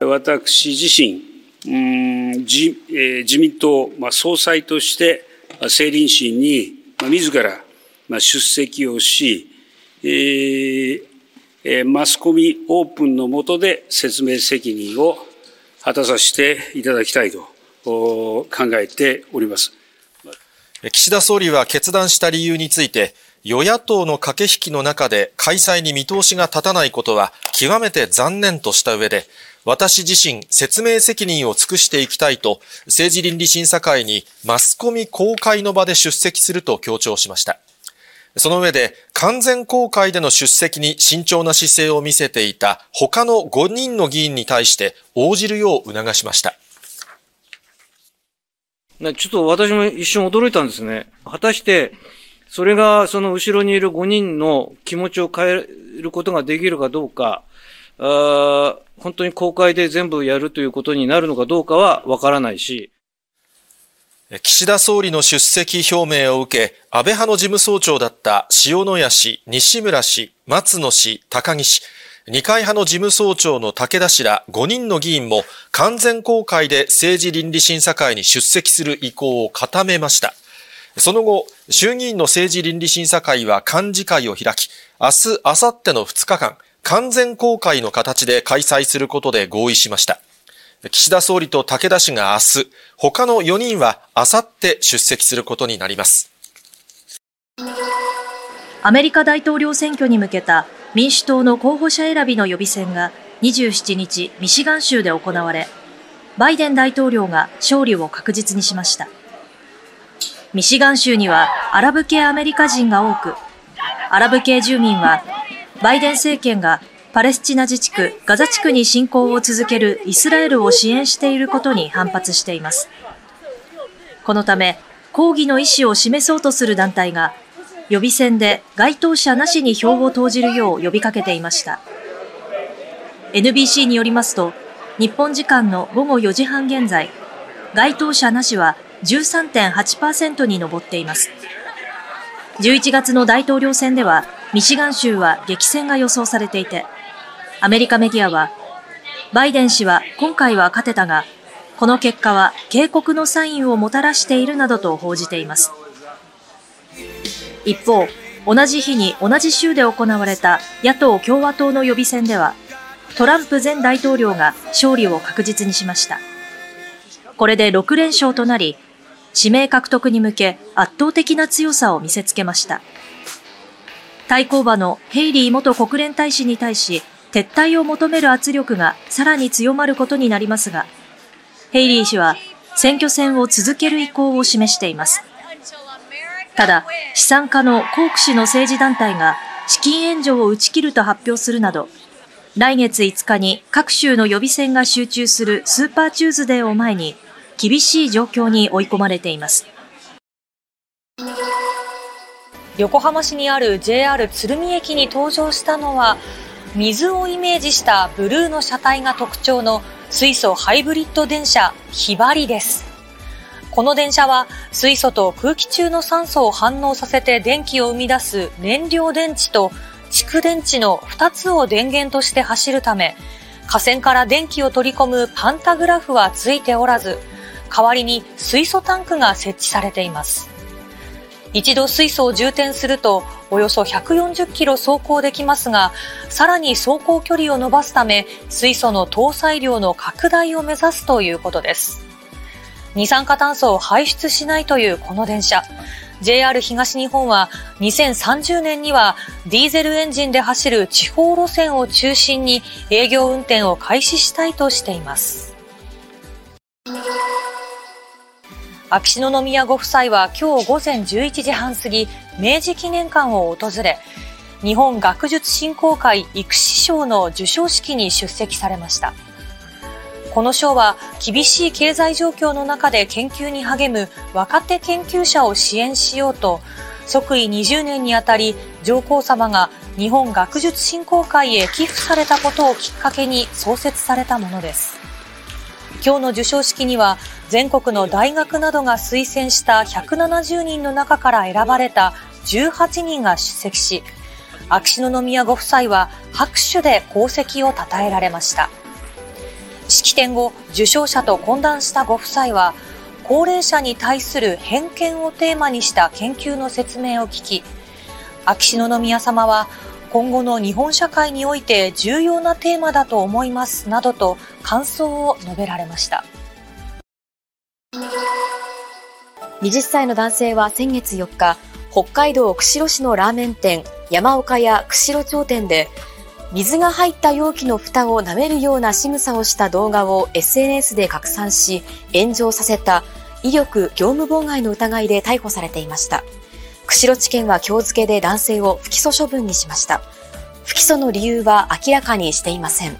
私自身、自自民党総裁として政倫審に自ら出席をし、マスコミオープンの下で説明責任を果たさせていただきたいと考えております。岸田総理は決断した理由について、与野党の駆け引きの中で開催に見通しが立たないことは極めて残念とした上で、私自身説明責任を尽くしていきたいと政治倫理審査会にマスコミ公開の場で出席すると強調しました。その上で完全公開での出席に慎重な姿勢を見せていた他の5人の議員に対して応じるよう促しました。ちょっと私も一瞬驚いたんですね。果たして、それがその後ろにいる5人の気持ちを変えることができるかどうか、あ本当に公開で全部やるということになるのかどうかはわからないし。岸田総理の出席表明を受け、安倍派の事務総長だった塩谷氏、西村氏、松野氏、高木氏、二階派の事務総長の武田氏ら5人の議員も完全公開で政治倫理審査会に出席する意向を固めました。その後、衆議院の政治倫理審査会は幹事会を開き、明日、明後日の2日間、完全公開の形で開催することで合意しました。岸田総理と武田氏が明日、他の4人は明後日出席することになります。アメリカ大統領選挙に向けた民主党の候補者選びの予備選が27日ミシガン州で行われ、バイデン大統領が勝利を確実にしました。ミシガン州にはアラブ系アメリカ人が多く、アラブ系住民はバイデン政権がパレスチナ自治区ガザ地区に侵攻を続けるイスラエルを支援していることに反発しています。このため、抗議の意思を示そうとする団体が、予備選で該当者なしに票を投じるよう呼びかけていました。NBC によりますと、日本時間の午後4時半現在、該当者なしは13.8%に上っています。11月の大統領選では、ミシガン州は激戦が予想されていて、アメリカメディアは、バイデン氏は今回は勝てたが、この結果は警告のサインをもたらしているなどと報じています。一方、同じ日に同じ州で行われた野党共和党の予備選では、トランプ前大統領が勝利を確実にしました。これで6連勝となり、指名獲得に向け圧倒的な強さを見せつけました。対抗馬のヘイリー元国連大使に対し、撤退を求める圧力がさらに強まることになりますが、ヘイリー氏は選挙戦を続ける意向を示しています。ただ、資産家のコーク氏の政治団体が資金援助を打ち切ると発表するなど、来月5日に各州の予備選が集中するスーパーチューズデーを前に厳しい状況に追い込まれています。横浜市にある JR 鶴見駅に登場したのは、水をイメージしたブルーの車体が特徴の水素ハイブリッド電車ひばりです。この電車は水素と空気中の酸素を反応させて電気を生み出す燃料電池と蓄電池の2つを電源として走るため、架線から電気を取り込むパンタグラフはついておらず、代わりに水素タンクが設置されています。一度水素を充填すると、およそ140キロ走行できますが、さらに走行距離を伸ばすため、水素の搭載量の拡大を目指すということです。二酸化炭素を排出しないというこの電車。JR 東日本は2030年にはディーゼルエンジンで走る地方路線を中心に営業運転を開始したいとしています。秋篠宮ご夫妻は今日午前11時半過ぎ、明治記念館を訪れ、日本学術振興会育士賞の授賞式に出席されました。この賞は厳しい経済状況の中で研究に励む若手研究者を支援しようと、即位20年にあたり上皇さまが日本学術振興会へ寄付されたことをきっかけに創設されたものです。今日の授賞式には全国の大学などが推薦した170人の中から選ばれた18人が出席し、秋篠宮ご夫妻は拍手で功績を称えられました。式典後、受賞者と懇談したご夫妻は、高齢者に対する偏見をテーマにした研究の説明を聞き、秋篠宮さまは、今後の日本社会において重要なテーマだと思いますなどと感想を述べられました。20歳の男性は先月4日、北海道釧路市のラーメン店、山岡屋釧路町店で、水が入った容器の蓋を舐めるような仕草をした動画を SNS で拡散し、炎上させた威力業務妨害の疑いで逮捕されていました。釧路地検は今日付で男性を不起訴処分にしました。不起訴の理由は明らかにしていません。